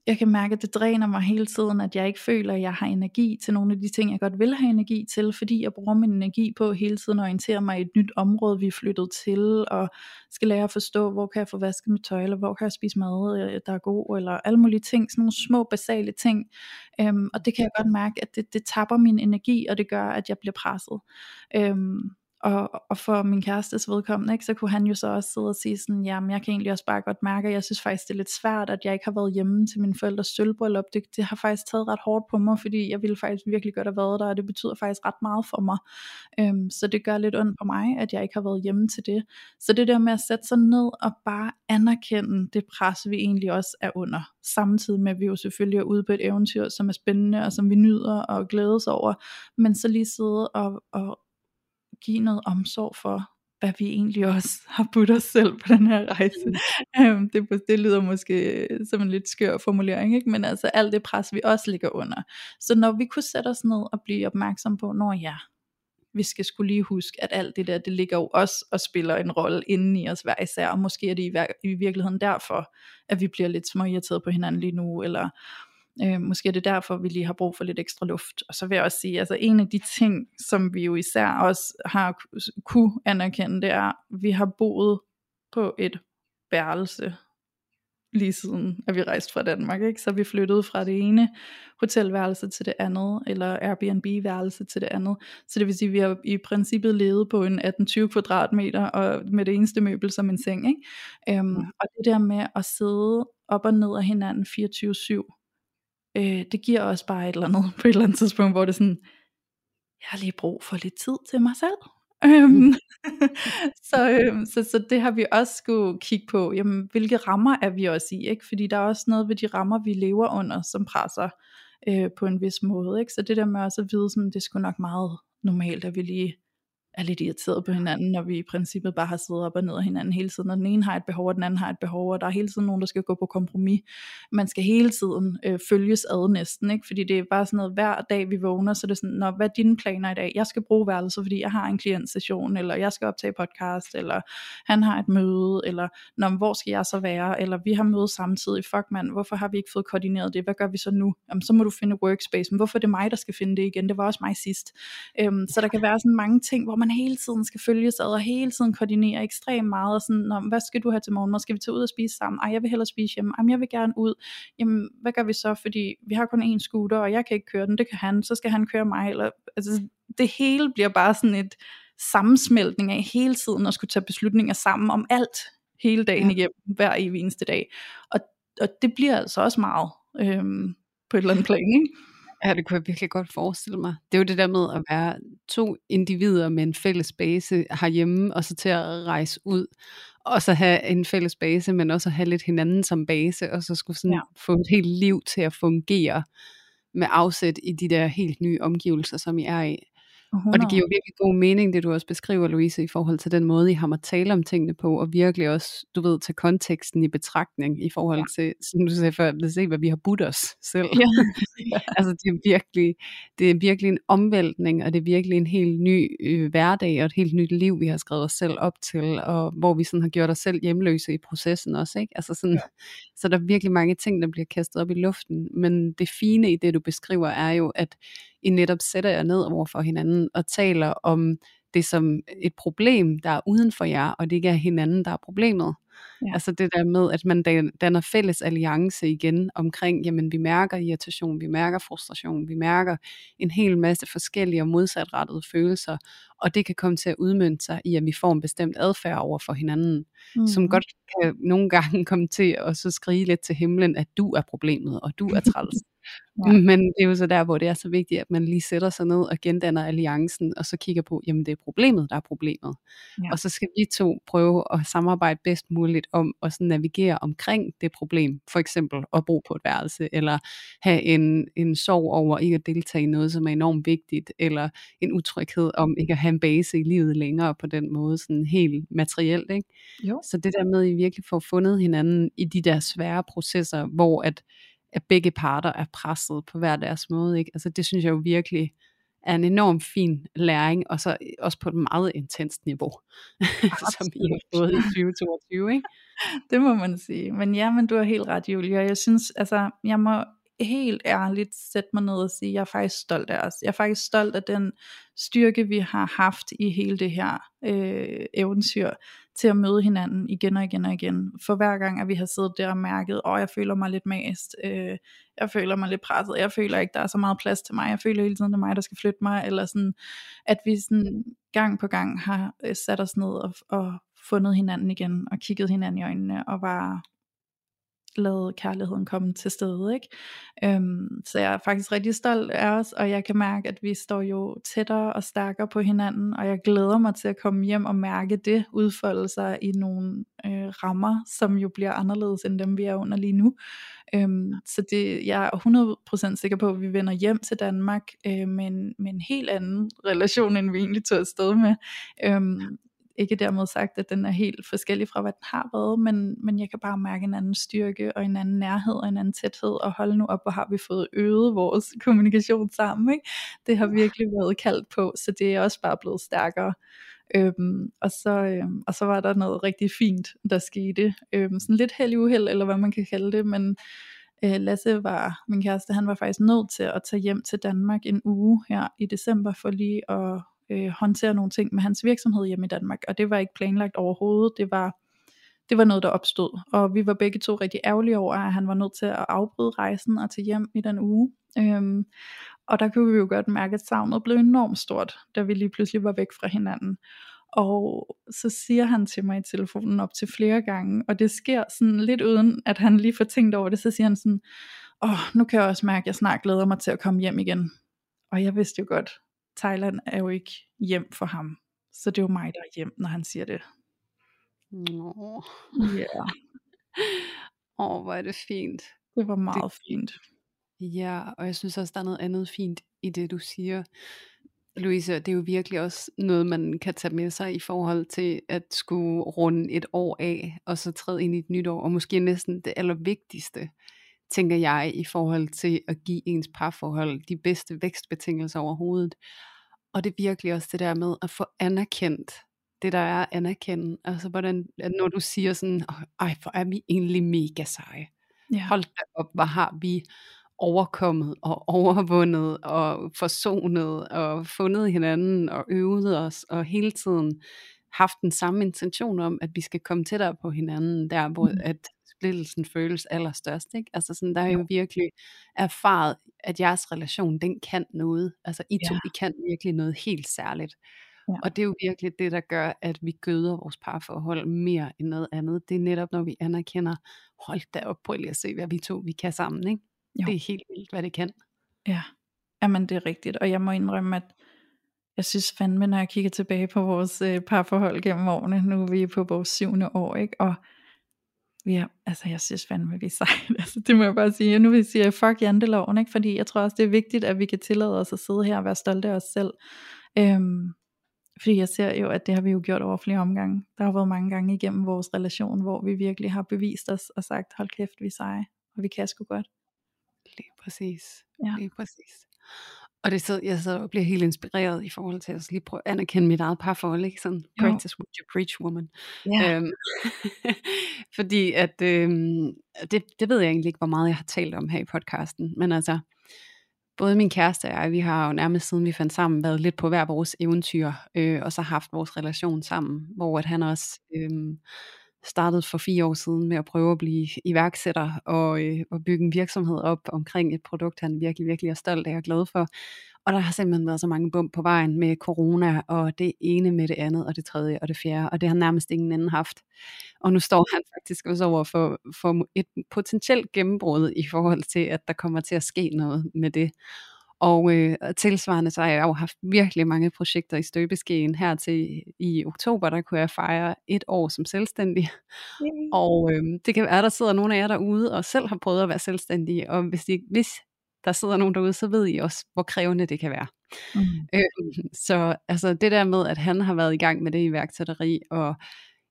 jeg kan mærke, at det dræner mig hele tiden, at jeg ikke føler, at jeg har energi til nogle af de ting, jeg godt vil have energi til, fordi jeg bruger min energi på hele tiden at orientere mig i et nyt område, vi er flyttet til, og skal lære at forstå, hvor kan jeg få vasket mit tøj, eller hvor kan jeg spise mad, øh, der er god, eller alle mulige ting, sådan nogle små basale ting. Øhm, og det kan jeg godt mærke, at det, det tapper min energi, og det gør, at jeg bliver presset. Øhm, og, og for min kærestes vedkommende, ikke, så kunne han jo så også sidde og sige sådan, jamen jeg kan egentlig også bare godt mærke, at jeg synes faktisk det er lidt svært, at jeg ikke har været hjemme til min forældres sølvbryllup. Det, det har faktisk taget ret hårdt på mig, fordi jeg ville faktisk virkelig godt have været der, og det betyder faktisk ret meget for mig. Øhm, så det gør lidt ondt på mig, at jeg ikke har været hjemme til det. Så det der med at sætte sig ned og bare anerkende det pres, vi egentlig også er under, samtidig med at vi jo selvfølgelig er ude på et eventyr, som er spændende, og som vi nyder og glædes over, men så lige sidde og, og, give noget omsorg for, hvad vi egentlig også har budt os selv på den her rejse. Mm. Det, det lyder måske øh, som en lidt skør formulering, ikke? men altså alt det pres, vi også ligger under. Så når vi kunne sætte os ned og blive opmærksom på, når ja, vi skal skulle lige huske, at alt det der, det ligger jo også og spiller en rolle inden i os hver især, og måske er det i, i virkeligheden derfor, at vi bliver lidt småirriteret på hinanden lige nu, eller Øh, måske er det derfor, vi lige har brug for lidt ekstra luft. Og så vil jeg også sige, altså en af de ting, som vi jo især også har kunne anerkende, det er, at vi har boet på et værelse lige siden, at vi rejste fra Danmark. Ikke? Så vi flyttede fra det ene hotelværelse til det andet, eller Airbnb-værelse til det andet. Så det vil sige, at vi har i princippet levet på en 18-20 kvadratmeter, og med det eneste møbel som en seng. Ikke? Um, og det der med at sidde op og ned af hinanden 24-7, øh, det giver også bare et eller andet på et eller andet tidspunkt, hvor det er sådan, jeg har lige brug for lidt tid til mig selv. Øhm, mm. så, øhm, så, så det har vi også skulle kigge på, jamen, hvilke rammer er vi også i, ikke? fordi der er også noget ved de rammer, vi lever under, som presser øh, på en vis måde. Ikke? Så det der med også at vide, sådan, det er sgu nok meget normalt, at vi lige er lidt irriteret på hinanden, når vi i princippet bare har siddet op og ned af hinanden hele tiden, og den ene har et behov, og den anden har et behov, og der er hele tiden nogen, der skal gå på kompromis. Man skal hele tiden øh, følges ad næsten, ikke? fordi det er bare sådan noget, hver dag vi vågner, så det er sådan, når, hvad er dine planer i dag? Jeg skal bruge værelset, fordi jeg har en klientsession, eller jeg skal optage podcast, eller han har et møde, eller når, hvor skal jeg så være, eller vi har møde samtidig, fuck mand, hvorfor har vi ikke fået koordineret det, hvad gør vi så nu? Jamen, så må du finde workspace, men hvorfor er det mig, der skal finde det igen? Det var også mig sidst. Øhm, så der kan være sådan mange ting, hvor man man hele tiden skal følges ad, og hele tiden koordinere ekstremt meget, og sådan, Nå, hvad skal du have til morgen, skal vi tage ud og spise sammen, ej, jeg vil hellere spise hjemme, Jamen, jeg vil gerne ud, jamen, hvad gør vi så, fordi vi har kun én scooter, og jeg kan ikke køre den, det kan han, så skal han køre mig, eller, altså, det hele bliver bare sådan et sammensmeltning af hele tiden at skulle tage beslutninger sammen om alt, hele dagen ja. igennem, hver evig eneste dag, og, og det bliver altså også meget, øhm, på et eller andet plan, ikke? Ja, det kunne jeg virkelig godt forestille mig. Det er jo det der med at være to individer med en fælles base herhjemme, og så til at rejse ud, og så have en fælles base, men også have lidt hinanden som base, og så skulle sådan ja. få et helt liv til at fungere med afsæt i de der helt nye omgivelser, som I er i. 100. Og det giver jo virkelig god mening, det du også beskriver, Louise, i forhold til den måde, I har måttet tale om tingene på, og virkelig også, du ved, til konteksten i betragtning, i forhold ja. til, som du sagde før, at se, hvad vi har budt os selv. Ja. altså, det er, virkelig, det er virkelig en omvæltning, og det er virkelig en helt ny øh, hverdag, og et helt nyt liv, vi har skrevet os selv op til, og hvor vi sådan har gjort os selv hjemløse i processen også, ikke? Altså sådan, ja. Så der er virkelig mange ting, der bliver kastet op i luften, men det fine i det, du beskriver, er jo, at i netop sætter jer ned over for hinanden og taler om det som et problem, der er uden for jer, og det ikke er hinanden, der er problemet. Ja. Altså det der med, at man danner fælles alliance igen omkring, jamen vi mærker irritation, vi mærker frustration, vi mærker en hel masse forskellige og modsatrettede følelser, og det kan komme til at udmønte sig i, at vi får en bestemt adfærd over for hinanden, mm. som godt kan nogle gange komme til at så skrige lidt til himlen, at du er problemet, og du er træls. Ja. Men det er jo så der, hvor det er så vigtigt, at man lige sætter sig ned og gendanner alliancen, og så kigger på, jamen det er problemet, der er problemet. Ja. Og så skal vi to prøve at samarbejde bedst muligt om at sådan navigere omkring det problem. For eksempel at bo på et værelse, eller have en, en sorg over ikke at deltage i noget, som er enormt vigtigt, eller en utryghed om ikke at have en base i livet længere på den måde, sådan helt materielt. Ikke? Jo. Så det der med, at I virkelig får fundet hinanden i de der svære processer, hvor at at begge parter er presset på hver deres måde. Ikke? Altså det synes jeg jo virkelig er en enorm fin læring, og så også på et meget intenst niveau, som I har fået i 2022. Ikke? Det må man sige. Men ja, men du har helt ret, Julia. Jeg synes, altså, jeg må helt ærligt sætte mig ned og sige, at jeg er faktisk stolt af os. Jeg er faktisk stolt af den styrke, vi har haft i hele det her øh, eventyr, til at møde hinanden igen og igen og igen. For hver gang, at vi har siddet der og mærket, åh, jeg føler mig lidt mast, øh, jeg føler mig lidt presset, jeg føler ikke, der er så meget plads til mig, jeg føler hele tiden, det er mig, der skal flytte mig, eller sådan, at vi sådan gang på gang har øh, sat os ned og, og fundet hinanden igen, og kigget hinanden i øjnene, og var lade kærligheden komme til stede. Ikke? Øhm, så jeg er faktisk rigtig stolt af os, og jeg kan mærke, at vi står jo tættere og stærkere på hinanden, og jeg glæder mig til at komme hjem og mærke det udfolde sig i nogle øh, rammer, som jo bliver anderledes end dem, vi er under lige nu. Øhm, så det, jeg er 100% sikker på, at vi vender hjem til Danmark øh, med, en, med en helt anden relation, end vi egentlig tog afsted med. Øhm, ikke dermed sagt, at den er helt forskellig fra, hvad den har været, men, men jeg kan bare mærke en anden styrke, og en anden nærhed, og en anden tæthed, og hold nu op, hvor har vi fået øget vores kommunikation sammen, ikke? Det har virkelig været kaldt på, så det er også bare blevet stærkere. Øhm, og, så, øhm, og så var der noget rigtig fint, der skete. Øhm, sådan lidt held uheld, eller hvad man kan kalde det, men øh, Lasse var, min kæreste, han var faktisk nødt til at tage hjem til Danmark en uge her i december, for lige at øh, håndtere nogle ting med hans virksomhed hjemme i Danmark, og det var ikke planlagt overhovedet, det var, det var noget, der opstod, og vi var begge to rigtig ærgerlige over, at han var nødt til at afbryde rejsen og tage hjem i den uge, øhm, og der kunne vi jo godt mærke, at savnet blev enormt stort, da vi lige pludselig var væk fra hinanden, og så siger han til mig i telefonen op til flere gange, og det sker sådan lidt uden, at han lige får tænkt over det, så siger han sådan, åh, oh, nu kan jeg også mærke, at jeg snart glæder mig til at komme hjem igen. Og jeg vidste jo godt, Thailand er jo ikke hjem for ham. Så det er jo mig, der er hjem, når han siger det. Nå. Ja. Åh, hvor er det fint. Det var meget det, fint. Ja, og jeg synes også, der er noget andet fint i det, du siger. Louise, det er jo virkelig også noget, man kan tage med sig i forhold til at skulle runde et år af, og så træde ind i et nyt år, og måske næsten det allervigtigste, tænker jeg, i forhold til at give ens parforhold de bedste vækstbetingelser overhovedet. Og det er virkelig også det der med at få anerkendt det, der er anerkendt. Altså, hvordan, når du siger sådan, ej, hvor er vi egentlig mega seje. Ja. Hold da op, hvor har vi overkommet og overvundet og forsonet og fundet hinanden og øvet os og hele tiden haft den samme intention om, at vi skal komme tættere på hinanden, der hvor Mm. at splittelsen føles allerstørst. Ikke? Altså sådan, der er Jo. jo virkelig erfaret, at jeres relation, den kan noget. Altså I to, Ja. I kan virkelig noget helt særligt. Ja. Og det er jo virkelig det, der gør, at vi gøder vores parforhold mere end noget andet. Det er netop, når vi anerkender, hold da op, prøv lige at se, hvad vi to vi kan sammen. Ikke? Jo. Det er helt vildt, hvad det kan. Ja, jamen det er rigtigt, og jeg må indrømme, at jeg synes fandme, når jeg kigger tilbage på vores øh, parforhold gennem årene, nu er vi på vores syvende år, ikke? og vi er, altså jeg synes fandme, vi er sejt, altså det må jeg bare sige, nu vil jeg sige, fuck janteloven, ikke? fordi jeg tror også, det er vigtigt, at vi kan tillade os at sidde her og være stolte af os selv, øhm, fordi jeg ser jo, at det har vi jo gjort over flere omgange, der har været mange gange igennem vores relation, hvor vi virkelig har bevist os og sagt, hold kæft, vi er seje, og vi kan sgu godt. Lige præcis. Ja. Lige præcis. Og det så, jeg så og bliver helt inspireret i forhold til at lige prøve at anerkende mit eget parforhold, ikke? Sådan, Jo. practice what you preach, woman. Ja, Øhm, fordi at, øhm, det, det ved jeg egentlig ikke, hvor meget jeg har talt om her i podcasten, men altså, både min kæreste og jeg, vi har jo nærmest siden vi fandt sammen, været lidt på hver vores eventyr, øh, og så haft vores relation sammen, hvor at han også øhm, startede for fire år siden med at prøve at blive iværksætter og, øh, og bygge en virksomhed op omkring et produkt, han virkelig, virkelig er stolt af og glad for. Og der har simpelthen været så mange bump på vejen med corona, og det ene med det andet, og det tredje og det fjerde, og det har nærmest ingen anden haft. Og nu står han faktisk også over for, for et potentielt gennembrud i forhold til, at der kommer til at ske noget med det. Og øh, tilsvarende så har jeg jo haft virkelig mange projekter i støbeskeen her til i oktober, der kunne jeg fejre et år som selvstændig. Og øh, det kan være, at der sidder nogle af jer derude og selv har prøvet at være selvstændige, og hvis, I, hvis der sidder nogen derude, så ved I også, hvor krævende det kan være. mm. Øh, så altså det der med, at han har været i gang med det iværksætteri, og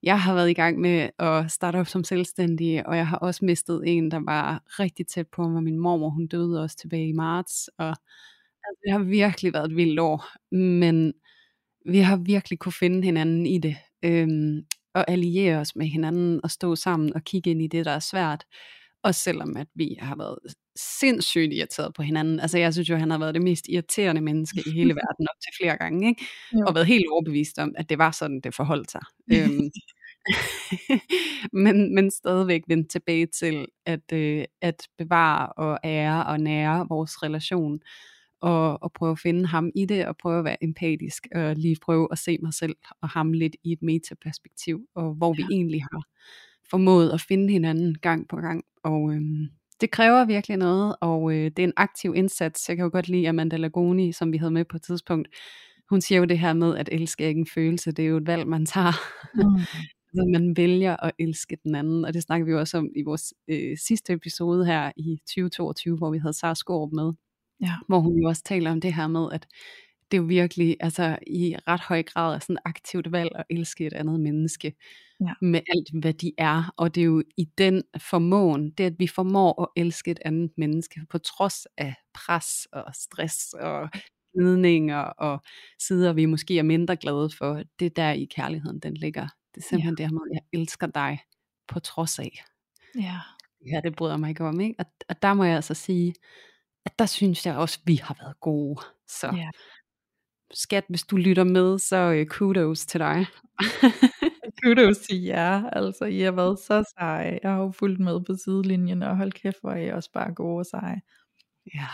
jeg har været i gang med at starte op som selvstændig, og jeg har også mistet en, der var rigtig tæt på mig. Min mormor, hun døde også tilbage i marts, og altså, det har virkelig været et vildt år, men vi har virkelig kunne finde hinanden i det, øhm, og alliere os med hinanden, og stå sammen og kigge ind i det, der er svært, også selvom at vi har været sindssygt irriteret på hinanden. Altså jeg synes jo, han har været det mest irriterende menneske i hele verden op til flere gange, ikke? Jo. og været helt overbevist om, at det var sådan, det forholdt sig. øhm, men, men stadigvæk vendt tilbage til at, øh, at bevare og ære og nære vores relation, og, og prøve at finde ham i det, og prøve at være empatisk, og lige prøve at se mig selv og ham lidt i et metaperspektiv, og hvor vi Ja. egentlig har formået at finde hinanden gang på gang. Og øhm, det kræver virkelig noget, og øh, det er en aktiv indsats. Jeg kan jo godt lide Amanda Lagoni, som vi havde med på et tidspunkt. Hun siger jo det her med, at elske er ikke en følelse, det er jo et valg, man tager. Mm. Man vælger at elske den anden, og det snakker vi jo også om i vores øh, sidste episode her i 2022, hvor vi havde Sara Skorup med, Ja. hvor hun jo også taler om det her med, at det er jo virkelig altså, i ret høj grad er sådan aktivt valg at elske et andet menneske Ja. med alt, hvad de er. Og det er jo i den formåen, det at vi formår at elske et andet menneske på trods af pres og stress og gnidninger og sider, vi måske er mindre glade for. Det er der i kærligheden, den ligger. Det er simpelthen det her med, at jeg elsker dig på trods af. Ja. Det her, det bryder mig ikke om. Ikke? Og, og der må jeg altså sige, at der synes jeg også, at vi har været gode. Så Ja. Skat, hvis du lytter med, så uh, kudos til dig. Kudos til jer, altså I har været så seje. Jeg har jo fulgt med på sidelinjen, og hold kæft, hvor er I også bare gode og seje. Ja,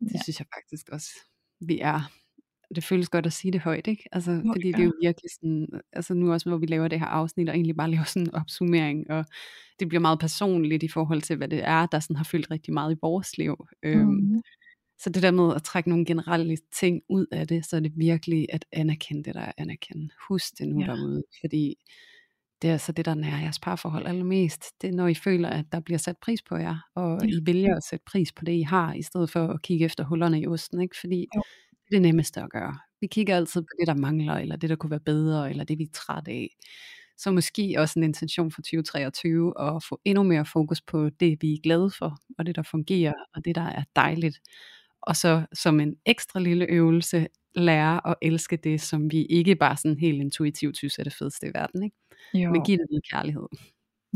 det Ja. synes jeg faktisk også, vi er. Det føles godt at sige det højt, ikke? Altså, Jo, fordi det er jo virkelig sådan, altså nu også, hvor vi laver det her afsnit, og egentlig bare laver sådan en opsummering, og det bliver meget personligt i forhold til, hvad det er, der sådan har fyldt rigtig meget i vores liv. Øhm, Mm. Så det der med at trække nogle generelle ting ud af det, så er det virkelig at anerkende det, der er anerkende. Husk det nu Ja. derude, fordi det er altså det, der nærer jeres parforhold allermest. Det er, når I føler, at der bliver sat pris på jer, og Ja. I vælger at sætte pris på det, I har, i stedet for at kigge efter hullerne i osten, ikke? Fordi Jo. det er det nemmeste at gøre. Vi kigger altid på det, der mangler, eller det, der kunne være bedre, eller det, vi er trætte af. Så måske også en intention for 2023 at få endnu mere fokus på det, vi er glade for, og det, der fungerer, og det, der er dejligt. Og så som en ekstra lille øvelse, lære at elske det, som vi ikke bare sådan helt intuitivt synes er det fedeste i verden. Ikke? Jo. Men giv det noget kærlighed.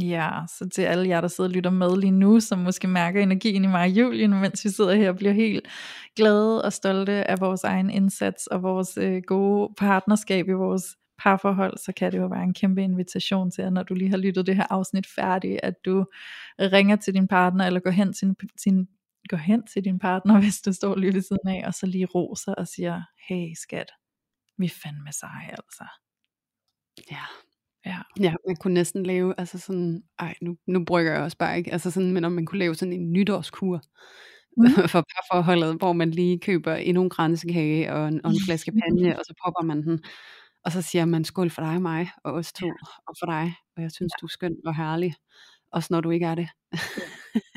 Ja, så til alle jer, der sidder og lytter med lige nu, som måske mærker energien i mig og Julien, mens vi sidder her og bliver helt glade og stolte af vores egen indsats og vores øh, gode partnerskab i vores parforhold, så kan det jo være en kæmpe invitation til, at når du lige har lyttet det her afsnit færdigt, at du ringer til din partner, eller går hen til, sin, går hen til din partner, hvis du står lige ved siden af, og så lige roser og siger, hey skat, vi fandme sig altså. Ja. Ja. Ja, man kunne næsten lave, altså sådan, ej, nu, nu brygger jeg også bare ikke, altså sådan, men om man kunne lave sådan en nytårskur mm. for parforholdet, hvor man lige køber endnu en kransekage og en, og en flaske panje, og så popper man den, og så siger man skål for dig og mig, og os to, ja. og for dig, og jeg synes, ja. du er skøn og herlig, også når du ikke er det.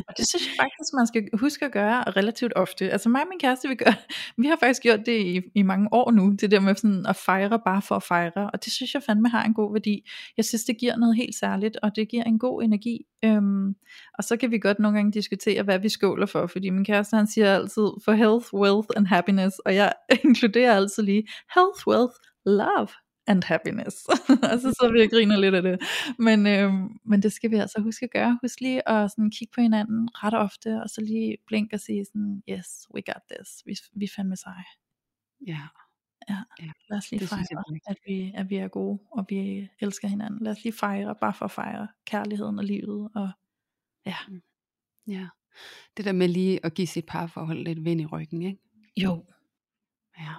og det synes jeg faktisk, man skal huske at gøre relativt ofte. Altså mig og min kæreste, vi, gør, vi har faktisk gjort det i, i mange år nu, det der med sådan at fejre bare for at fejre, og det synes jeg fandme har en god værdi. Jeg synes, det giver noget helt særligt, og det giver en god energi. Øhm, og så kan vi godt nogle gange diskutere, hvad vi skåler for, fordi min kæreste han siger altid for health, wealth and happiness, og jeg inkluderer altid lige health, wealth, love and happiness. og så vi og griner lidt af det. Men, øh, men det skal vi altså huske at gøre. Husk lige at sådan kigge på hinanden ret ofte, og så lige blink og sige sådan, yes, we got this. Vi, vi fandme seje. Ja. Ja, ja. lad os lige det fejre, at vi, at vi er gode, og vi elsker hinanden. Lad os lige fejre, bare for at fejre kærligheden og livet. Og, ja. Ja. Det der med lige at give sit parforhold lidt vind i ryggen, ikke? Jo. Ja.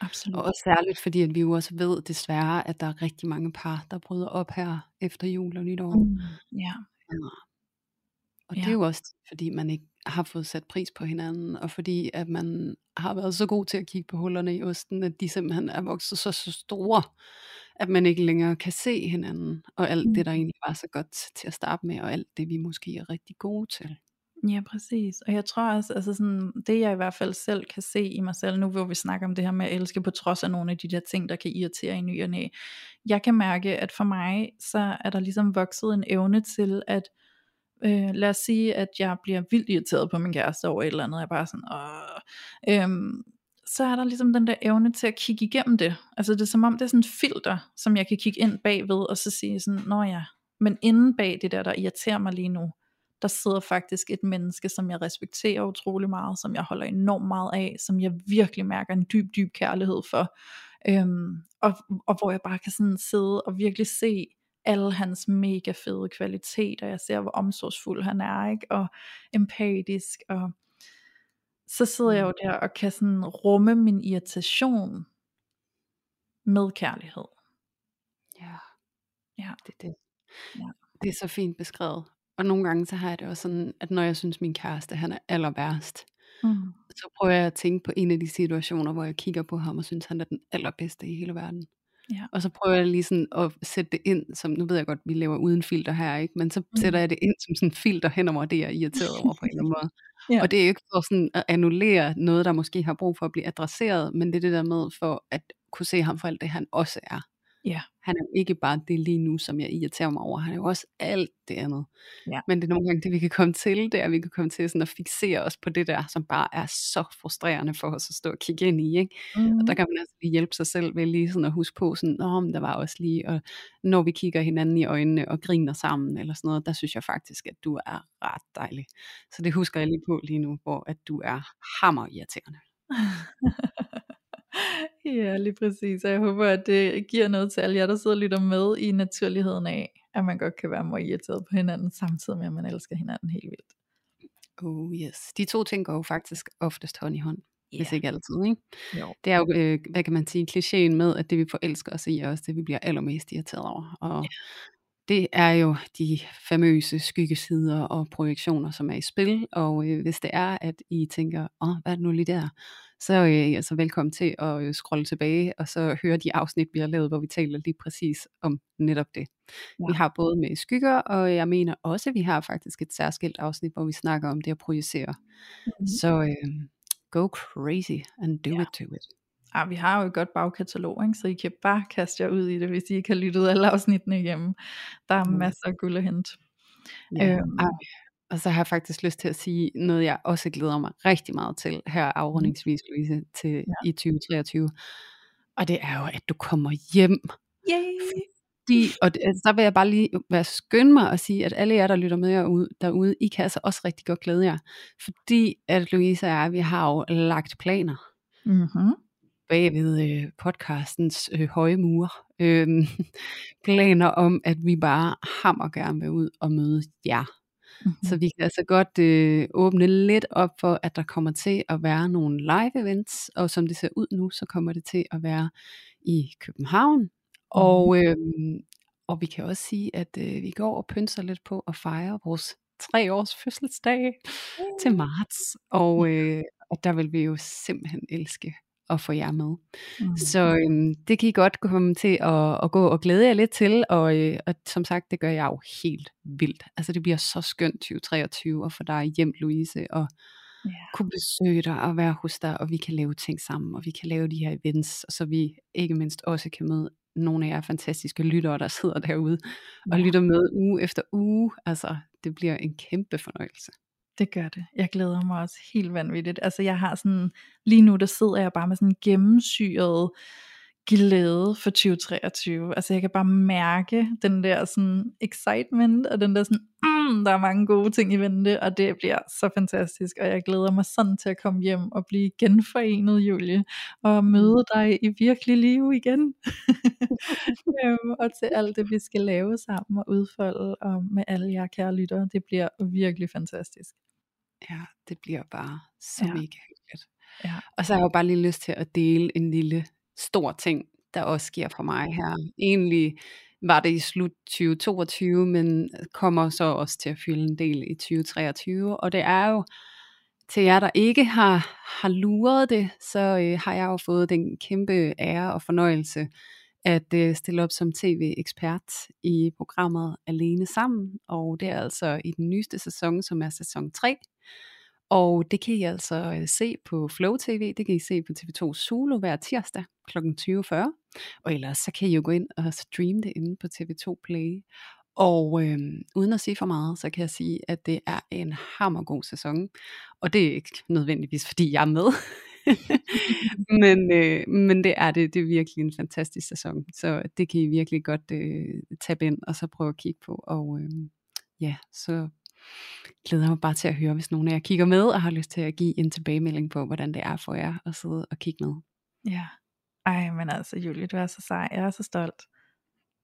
Absolut. Og også særligt fordi, at vi jo også ved desværre, at der er rigtig mange par, der bryder op her efter jul og nytår. Mm, ja. ja. Og ja. det er jo også fordi, man ikke har fået sat pris på hinanden, og fordi at man har været så god til at kigge på hullerne i osten, at de simpelthen er vokset så, så store, at man ikke længere kan se hinanden, og alt mm. det, der egentlig var så godt til at starte med, og alt det, vi måske er rigtig gode til. Ja, præcis. Og jeg tror også, altså sådan, det jeg i hvert fald selv kan se i mig selv, nu hvor vi snakker om det her med at elske på trods af nogle af de der ting, der kan irritere i ny og næ. Jeg kan mærke, at for mig, så er der ligesom vokset en evne til, at øh, lad os sige, at jeg bliver vildt irriteret på min kæreste over et eller andet, jeg er bare sådan, Åh. øhm, så er der ligesom den der evne til at kigge igennem det. Altså det er som om, det er sådan en filter, som jeg kan kigge ind bagved, og så sige sådan, nå ja, men inden bag det der, der irriterer mig lige nu, der sidder faktisk et menneske, som jeg respekterer utrolig meget, som jeg holder enormt meget af, som jeg virkelig mærker en dyb, dyb kærlighed for. Øhm, og, og hvor jeg bare kan sådan sidde og virkelig se alle hans mega fede kvaliteter. Jeg ser, hvor omsorgsfuld han er, ikke? og empatisk. Og så sidder jeg jo mm. der og kan sådan rumme min irritation med kærlighed. Ja, ja. det er det. Ja. Det er så fint beskrevet. Og nogle gange så har jeg det også sådan, at når jeg synes min kæreste han er aller værst, mm. så prøver jeg at tænke på en af de situationer, hvor jeg kigger på ham og synes han er den allerbedste i hele verden. Ja. Og så prøver jeg lige sådan at sætte det ind, som nu ved jeg godt, vi laver uden filter her, ikke? men så mm. sætter jeg det ind som sådan filter hen over det, jeg er irriteret over på en eller anden måde. ja. Og det er ikke for sådan at annullere noget, der måske har brug for at blive adresseret, men det er det der med for at kunne se ham for alt det, han også er. Ja. Han er jo ikke bare det lige nu, som jeg irriterer mig over. Han er jo også alt det andet. Ja. Men det er nogle gange det, vi kan komme til, det er, at vi kan komme til sådan at fixere os på det der, som bare er så frustrerende for os at stå og kigge ind i. Ikke? Mm. Og der mm-hmm. kan man altså lige hjælpe sig selv ved lige sådan at huske på, sådan, Nå, men der var også lige, og når vi kigger hinanden i øjnene og griner sammen, eller sådan noget, der synes jeg faktisk, at du er ret dejlig. Så det husker jeg lige på lige nu, hvor at du er hammer irriterende. Ja, lige præcis. Og jeg håber, at det giver noget til alle jer, der sidder og lytter med i naturligheden af, at man godt kan være meget irriteret på hinanden, samtidig med, at man elsker hinanden helt vildt. Oh yes. De to ting går jo faktisk oftest hånd i hånd. Yeah. Hvis ikke altid, ikke? Jo. Det er jo, øh, hvad kan man sige, klichéen med, at det vi forelsker os i, er også det vi bliver allermest irriteret over. Og yeah. Det er jo de famøse skyggesider og projektioner, som er i spil. Og øh, hvis det er, at I tænker, åh, hvad er det nu lige der? så er øh, I altså velkommen til at øh, scrolle tilbage, og så høre de afsnit, vi har lavet, hvor vi taler lige præcis om netop det. Ja. Vi har både med skygger, og jeg mener også, at vi har faktisk et særskilt afsnit, hvor vi snakker om det at projicere. Mm-hmm. Så øh, go crazy and do ja. it to it. Ja, vi har jo et godt bagkatalog, ikke? så I kan bare kaste jer ud i det, hvis I ikke har lyttet alle afsnittene igennem. Der er mm. masser af guld at hente. Ja. Øhm, og så har jeg faktisk lyst til at sige noget, jeg også glæder mig rigtig meget til her afrundingsvis, Louise, til ja. i 2023. Og det er jo, at du kommer hjem. Yay! Fordi, og det, altså, der vil jeg bare lige være skynde mig at sige, at alle jer, der lytter med jer ud, derude, I kan altså også rigtig godt glæde jer. Fordi at Louise og jeg, vi har jo lagt planer Mm-hmm. Bag ved øh, podcastens øh, høje mure. Øh, planer om, at vi bare hammer gerne vil ud og møde jer. Mm-hmm. Så vi kan altså godt øh, åbne lidt op for, at der kommer til at være nogle live events, og som det ser ud nu, så kommer det til at være i København. Og, øh, og vi kan også sige, at øh, vi går og pynser lidt på at fejre vores tre års fødselsdag til marts. Og, øh, og der vil vi jo simpelthen elske at få jer med. Mm. Så øhm, det kan I godt komme til at, at gå og glæde jer lidt til, og, øh, og som sagt, det gør jeg jo helt vildt. Altså det bliver så skønt 2023 at få dig hjem, Louise, og Ja. kunne besøge dig og være hos dig, og vi kan lave ting sammen, og vi kan lave de her events, og så vi ikke mindst også kan møde nogle af jer fantastiske lyttere, der sidder derude og lytter med uge efter uge. Altså, det bliver en kæmpe fornøjelse. Det gør det. Jeg glæder mig også helt vanvittigt. Altså jeg har sådan, lige nu der sidder jeg bare med sådan gennemsyret glæde for 2023. Altså jeg kan bare mærke den der sådan excitement, og den der sådan, mm, der er mange gode ting i vente, og det bliver så fantastisk, og jeg glæder mig sådan til at komme hjem og blive genforenet, Julie, og møde dig i virkelig liv igen. øhm, og til alt det, vi skal lave sammen og udfolde, og med alle jer kære lyttere, det bliver virkelig fantastisk. Ja, det bliver bare så ja. mega hyggeligt. Ja. Og så har jeg jo bare lige lyst til at dele en lille stor ting, der også sker for mig her. Egentlig var det i slut 2022, men øh, kommer så også til at fylde en del i 2023. Og det er jo, til jer der ikke har, har luret det, så øh, har jeg jo fået den kæmpe ære og fornøjelse at øh, stille op som tv-ekspert i programmet Alene Sammen. Og det er altså i den nyeste sæson, som er sæson 3. Og det kan I altså øh, se på Flow TV, det kan I se på TV2 Zulu hver tirsdag kl. 20.40. Og ellers så kan I jo gå ind og streame det inde på TV2 Play. Og øh, uden at sige for meget, så kan jeg sige, at det er en hammergod sæson. Og det er ikke nødvendigvis, fordi jeg er med. men, øh, men det er det. Det er virkelig en fantastisk sæson. Så det kan I virkelig godt øh, tage ind og så prøve at kigge på. Og øh, ja, så glæder jeg mig bare til at høre, hvis nogen af jer kigger med og har lyst til at give en tilbagemelding på, hvordan det er for jer at sidde og kigge med. Ja. Ej, men altså Julie, du er så sej. Jeg er så stolt.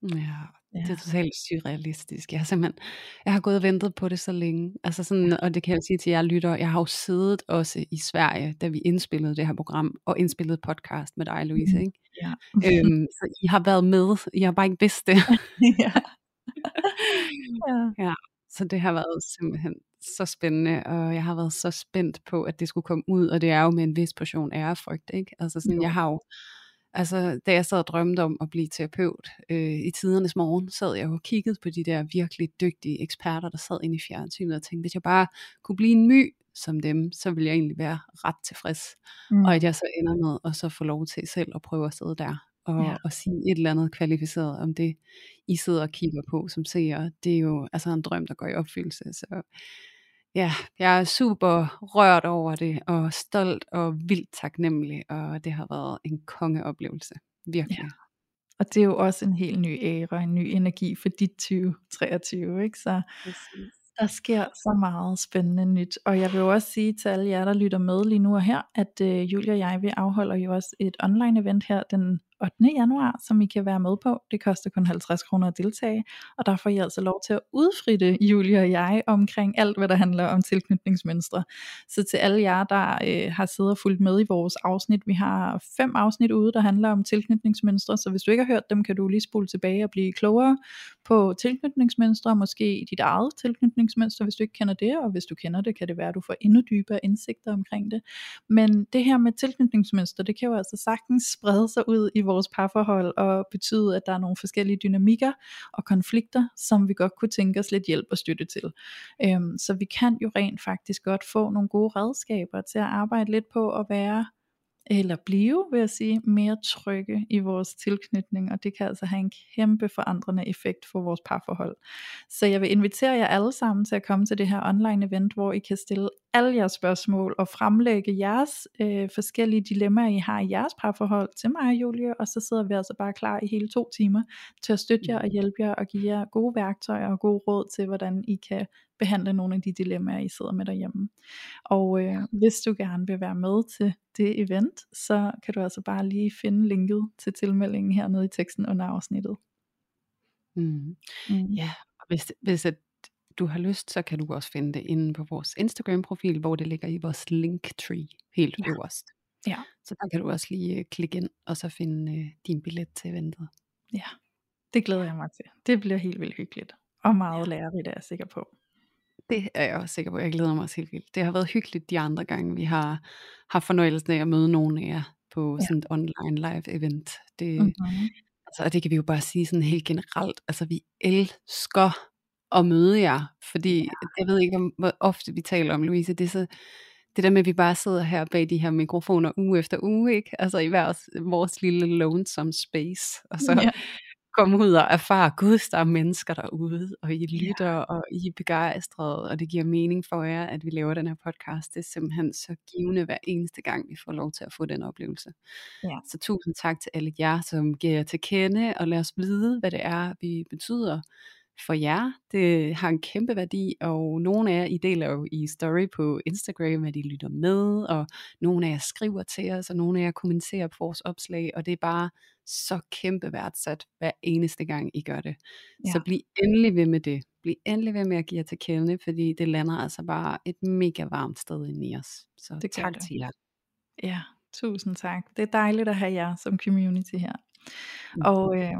Ja, det er totalt surrealistisk. Jeg har simpelthen, jeg har gået og ventet på det så længe. Altså sådan, og det kan jeg sige til jer lyttere, jeg har jo siddet også i Sverige, da vi indspillede det her program, og indspillede podcast med dig, Louise. Ikke? Ja. øhm, så I har været med, I har bare ikke vidst det. ja. ja. Så det har været simpelthen så spændende, og jeg har været så spændt på, at det skulle komme ud, og det er jo med en vis portion ærefrygt, ikke? Altså sådan, Jo. jeg har jo, altså da jeg sad og drømte om at blive terapeut øh, i tidernes morgen, sad jeg jo og kiggede på de der virkelig dygtige eksperter, der sad inde i fjernsynet og tænkte, hvis jeg bare kunne blive en my som dem, så ville jeg egentlig være ret tilfreds. Mm. Og at jeg så ender med at så få lov til selv at prøve at sidde der og, Ja. og sige et eller andet kvalificeret om det, I sidder og kigger på som seere. Det er jo altså en drøm, der går i opfyldelse. Så ja, jeg er super rørt over det, og stolt og vildt taknemmelig, og det har været en kongeoplevelse. Virkelig. Ja. Og det er jo også en helt ny æra, en ny energi for dit 2023, ikke? Så Præcis. der sker så meget spændende nyt. Og jeg vil jo også sige til alle jer, der lytter med lige nu og her, at øh, Julie og jeg, vi afholder jo også et online event her den 8. januar, som I kan være med på. Det koster kun 50 kroner at deltage, og der får I altså lov til at udfritte Julie og jeg omkring alt, hvad der handler om tilknytningsmønstre. Så til alle jer, der øh, har siddet og fulgt med i vores afsnit, vi har fem afsnit ude, der handler om tilknytningsmønstre, så hvis du ikke har hørt dem, kan du lige spole tilbage og blive klogere på tilknytningsmønstre, måske dit eget tilknytningsmønster, hvis du ikke kender det, og hvis du kender det, kan det være, at du får endnu dybere indsigter omkring det. Men det her med tilknytningsmønster, det kan jo altså sagtens sprede sig ud i vores parforhold og betyde, at der er nogle forskellige dynamikker og konflikter, som vi godt kunne tænke os lidt hjælp og støtte til. Øhm, så vi kan jo rent faktisk godt få nogle gode redskaber til at arbejde lidt på at være eller blive, vil jeg sige, mere trygge i vores tilknytning, og det kan altså have en kæmpe forandrende effekt for vores parforhold. Så jeg vil invitere jer alle sammen til at komme til det her online event, hvor I kan stille alle jeres spørgsmål og fremlægge jeres øh, forskellige dilemmaer, I har i jeres parforhold til mig og Julie, og så sidder vi altså bare klar i hele to timer til at støtte jer og hjælpe jer og give jer gode værktøjer og gode råd til, hvordan I kan behandle nogle af de dilemmaer, I sidder med derhjemme. Og øh, hvis du gerne vil være med til det event, så kan du altså bare lige finde linket til tilmeldingen hernede i teksten under afsnittet. Mm. Mm. Ja, hvis, hvis at du har lyst, så kan du også finde det inde på vores Instagram-profil, hvor det ligger i vores linktree helt ja. øverst. Ja. Så der kan du også lige øh, klikke ind, og så finde øh, din billet til eventet. Ja, det glæder jeg mig til. Det bliver helt vildt hyggeligt. Og meget ja. lærerigt, er jeg sikker på. Det er jeg også sikker på. Jeg glæder mig også helt vildt. Det har været hyggeligt de andre gange, vi har haft fornøjelsen af at møde nogen af jer på ja. sådan et online live event. Det, mm-hmm. altså, og det kan vi jo bare sige sådan helt generelt. Altså vi elsker at møde jer, fordi ja. jeg ved ikke, hvor ofte vi taler om, Louise, det er så, det der med, at vi bare sidder her bag de her mikrofoner uge efter uge, ikke? Altså i vores, vores lille lonesome space, og så ja. komme ud og erfare, gud, der er mennesker derude, og I lytter, ja. og I er begejstrede, og det giver mening for jer, at vi laver den her podcast. Det er simpelthen så givende hver eneste gang, vi får lov til at få den oplevelse. Ja. Så tusind tak til alle jer, som giver jer til kende, og lad os vide, hvad det er, vi betyder for jer. Det har en kæmpe værdi, og nogle af jer, I deler jo i story på Instagram, at I lytter med, og nogle af jer skriver til os, og nogle af jer kommenterer på vores opslag, og det er bare så kæmpe værdsat hver eneste gang, I gør det. Ja. Så bliv endelig ved med det. Bliv endelig ved med at give jer til kende, fordi det lander altså bare et mega varmt sted inde i os. Så det tak det. til jer. Ja, tusind tak. Det er dejligt at have jer som community her. Mm. Og øh,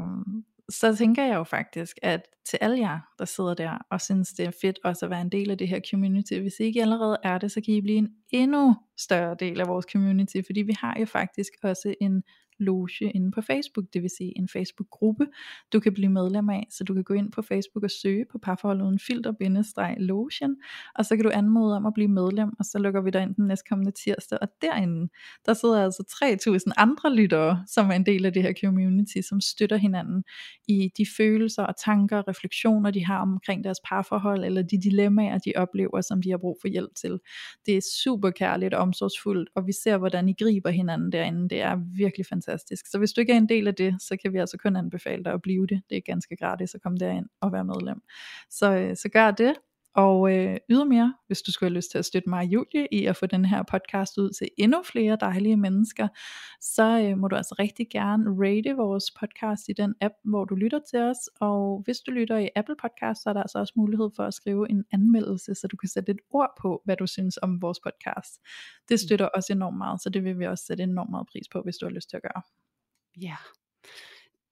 så tænker jeg jo faktisk, at til alle jer, der sidder der og synes det er fedt også at være en del af det her community, hvis I ikke allerede er det, så kan I blive en endnu større del af vores community, fordi vi har jo faktisk også en loge inde på Facebook, det vil sige en Facebook-gruppe, du kan blive medlem af, så du kan gå ind på Facebook og søge på parforhold uden filter logen og så kan du anmode om at blive medlem, og så lukker vi dig ind den næstkommende tirsdag, og derinde, der sidder altså 3000 andre lyttere, som er en del af det her community, som støtter hinanden i de følelser og tanker og refleksioner, de har omkring deres parforhold, eller de dilemmaer, de oplever, som de har brug for hjælp til. Det er super kærligt og omsorgsfuldt, og vi ser, hvordan I griber hinanden derinde. Det er virkelig fantastisk fantastisk. Så hvis du ikke er en del af det, så kan vi altså kun anbefale dig at blive det. Det er ganske gratis at komme derind og være medlem. Så, øh, så gør det. Og øh, ydermere, hvis du skulle have lyst til at støtte mig og Julie i at få den her podcast ud til endnu flere dejlige mennesker, så øh, må du altså rigtig gerne rate vores podcast i den app, hvor du lytter til os. Og hvis du lytter i Apple Podcast, så er der altså også mulighed for at skrive en anmeldelse, så du kan sætte et ord på, hvad du synes om vores podcast. Det støtter også enormt meget, så det vil vi også sætte enormt meget pris på, hvis du har lyst til at gøre. Ja, yeah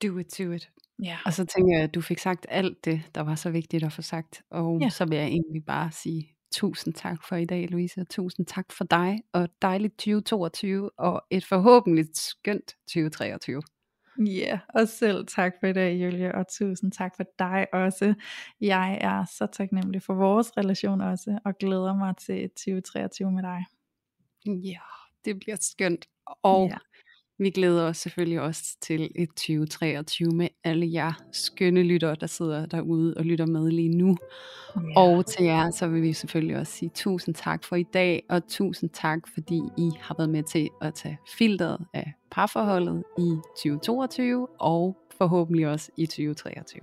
do it, do it. Ja. Og så tænker jeg, at du fik sagt alt det, der var så vigtigt at få sagt. Og ja. så vil jeg egentlig bare sige tusind tak for i dag, Louise. Og tusind tak for dig, og dejligt 2022, og et forhåbentlig skønt 2023. Ja, yeah, og selv tak for i dag, Julie, og tusind tak for dig også. Jeg er så taknemmelig for vores relation også, og glæder mig til 2023 med dig. Ja, det bliver skønt. Og yeah. Vi glæder os selvfølgelig også til et 2023 med alle jer skønne lyttere, der sidder derude og lytter med lige nu. Ja. Og til jer, så vil vi selvfølgelig også sige tusind tak for i dag, og tusind tak, fordi I har været med til at tage filteret af parforholdet i 2022, og forhåbentlig også i 2023.